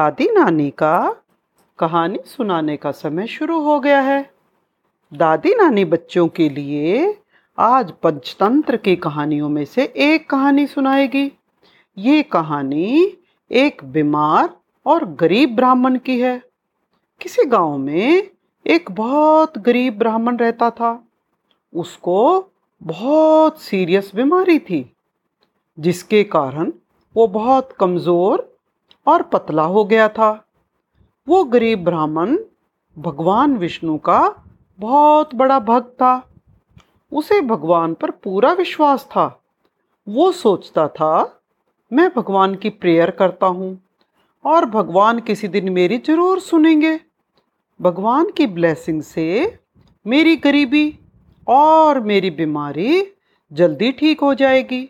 दादी नानी का कहानी सुनाने का समय शुरू हो गया है। दादी नानी बच्चों के लिए आज पंचतंत्र की कहानियों में से एक कहानी सुनाएगी। ये कहानी एक बीमार और गरीब ब्राह्मण की है। किसी गाँव में एक बहुत गरीब ब्राह्मण रहता था। उसको बहुत सीरियस बीमारी थी, जिसके कारण वो बहुत कमज़ोर और पतला हो गया था। वो गरीब ब्राह्मण भगवान विष्णु का बहुत बड़ा भक्त था। उसे भगवान पर पूरा विश्वास था। वो सोचता था, मैं भगवान की प्रेयर करता हूँ और भगवान किसी दिन मेरी ज़रूर सुनेंगे। भगवान की ब्लेसिंग से मेरी गरीबी और मेरी बीमारी जल्दी ठीक हो जाएगी।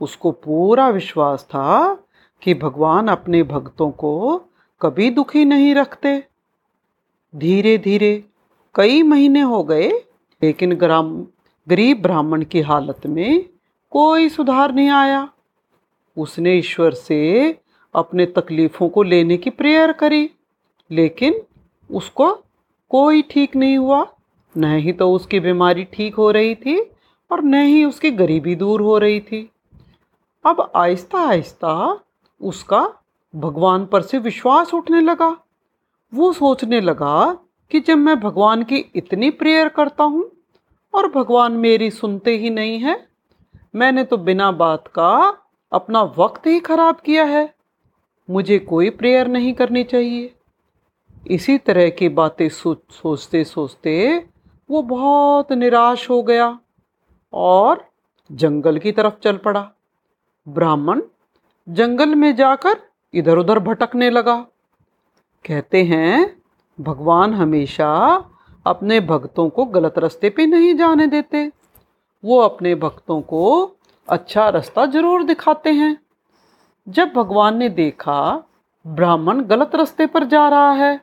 उसको पूरा विश्वास था कि भगवान अपने भक्तों को कभी दुखी नहीं रखते। धीरे धीरे कई महीने हो गए, लेकिन ग्राम, गरीब ब्राह्मण की हालत में कोई सुधार नहीं आया। उसने ईश्वर से अपने तकलीफ़ों को लेने की प्रेयर करी, लेकिन उसको कोई ठीक नहीं हुआ। न ही तो उसकी बीमारी ठीक हो रही थी और न ही उसकी गरीबी दूर हो रही थी। अब आहिस्ता आहिस्ता उसका भगवान पर से विश्वास उठने लगा। वो सोचने लगा कि जब मैं भगवान की इतनी प्रेयर करता हूँ और भगवान मेरी सुनते ही नहीं है, मैंने तो बिना बात का अपना वक्त ही खराब किया है। मुझे कोई प्रेयर नहीं करनी चाहिए। इसी तरह की बातें सोच, सोचते सोचते वो बहुत निराश हो गया और जंगल की तरफ़ चल पड़ा। ब्राह्मण जंगल में जाकर इधर उधर भटकने लगा। कहते हैं, भगवान हमेशा अपने भक्तों को गलत रास्ते पे नहीं जाने देते। वो अपने भक्तों को अच्छा रास्ता ज़रूर दिखाते हैं। जब भगवान ने देखा, ब्राह्मण गलत रास्ते पर जा रहा है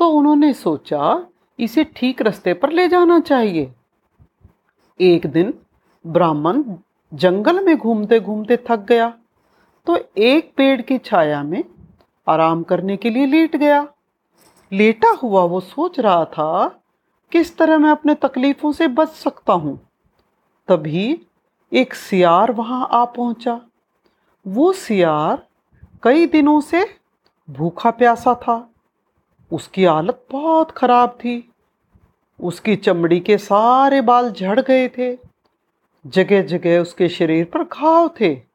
तो उन्होंने सोचा, इसे ठीक रास्ते पर ले जाना चाहिए। एक दिन ब्राह्मण जंगल में घूमते घूमते थक गया। तो एक पेड़ की छाया में आराम करने के लिए लेट गया। लेटा हुआ वो सोच रहा था, किस तरह मैं अपने तकलीफ़ों से बच सकता हूँ। तभी एक सियार वहाँ आ पहुँचा। वो सियार कई दिनों से भूखा प्यासा था। उसकी हालत बहुत ख़राब थी। उसकी चमड़ी के सारे बाल झड़ गए थे। जगह जगह उसके शरीर पर घाव थे।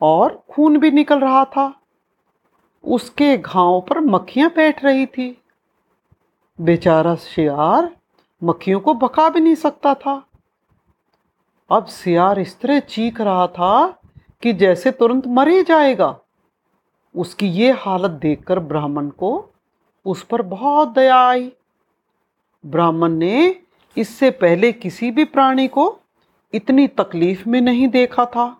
और खून भी निकल रहा था। उसके घाव पर मक्खियाँ बैठ रही थी। बेचारा शियार मक्खियों को बका भी नहीं सकता था। अब सियार इस तरह चीख रहा था कि जैसे तुरंत मर ही जाएगा। उसकी ये हालत देखकर ब्राह्मण को उस पर बहुत दया आई। ब्राह्मण ने इससे पहले किसी भी प्राणी को इतनी तकलीफ़ में नहीं देखा था।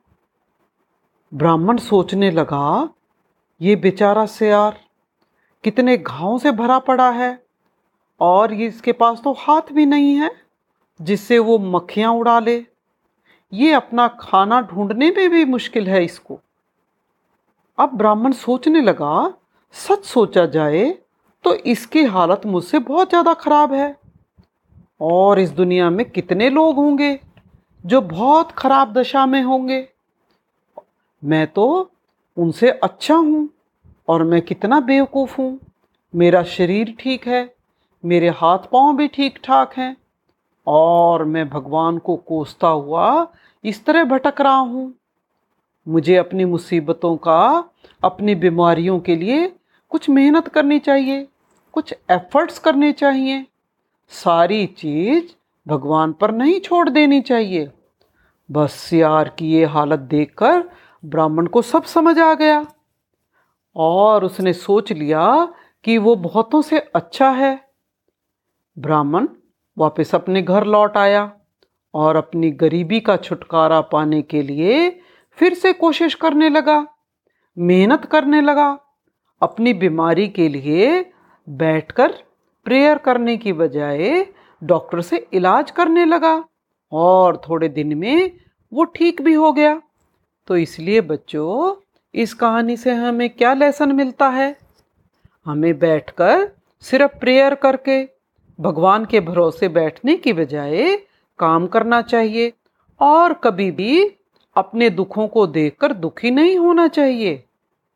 ब्राह्मण सोचने लगा, ये बेचारा सियार कितने घाव से भरा पड़ा है और ये इसके पास तो हाथ भी नहीं है जिससे वो मक्खियाँ उड़ा ले। ये अपना खाना ढूँढने में भी मुश्किल है इसको। अब ब्राह्मण सोचने लगा, सच सोचा जाए तो इसकी हालत मुझसे बहुत ज़्यादा खराब है और इस दुनिया में कितने लोग होंगे जो बहुत खराब दशा में होंगे। मैं तो उनसे अच्छा हूँ और मैं कितना बेवकूफ़ हूँ। मेरा शरीर ठीक है, मेरे हाथ पाँव भी ठीक ठाक हैं और मैं भगवान को कोसता हुआ इस तरह भटक रहा हूँ। मुझे अपनी मुसीबतों का, अपनी बीमारियों के लिए कुछ मेहनत करनी चाहिए, कुछ एफर्ट्स करने चाहिए। सारी चीज़ भगवान पर नहीं छोड़ देनी चाहिए। बस यार की ये हालत देखकर ब्राह्मण को सब समझ आ गया। और उसने सोच लिया कि वो बहुतों से अच्छा है। ब्राह्मण वापस अपने घर लौट आया और अपनी गरीबी का छुटकारा पाने के लिए फिर से कोशिश करने लगा, मेहनत करने लगा, अपनी बीमारी के लिए बैठकर प्रेयर करने की बजाय डॉक्टर से इलाज करने लगा और थोड़े दिन में वो ठीक भी हो गया। तो इसलिए बच्चों, इस कहानी से हमें क्या लेसन मिलता है? हमें बैठकर सिर्फ़ प्रेयर करके, भगवान के भरोसे बैठने की बजाय काम करना चाहिए और कभी भी अपने दुखों को देखकर दुखी नहीं होना चाहिए,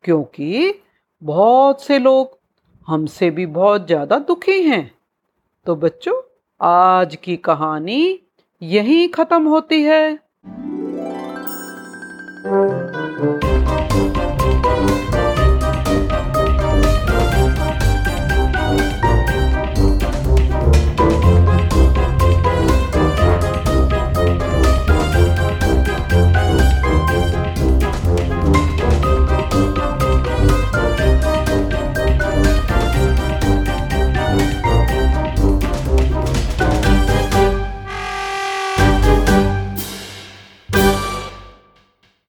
क्योंकि बहुत से लोग हमसे भी बहुत ज़्यादा दुखी हैं। तो बच्चों, आज की कहानी यहीं ख़त्म होती है। Música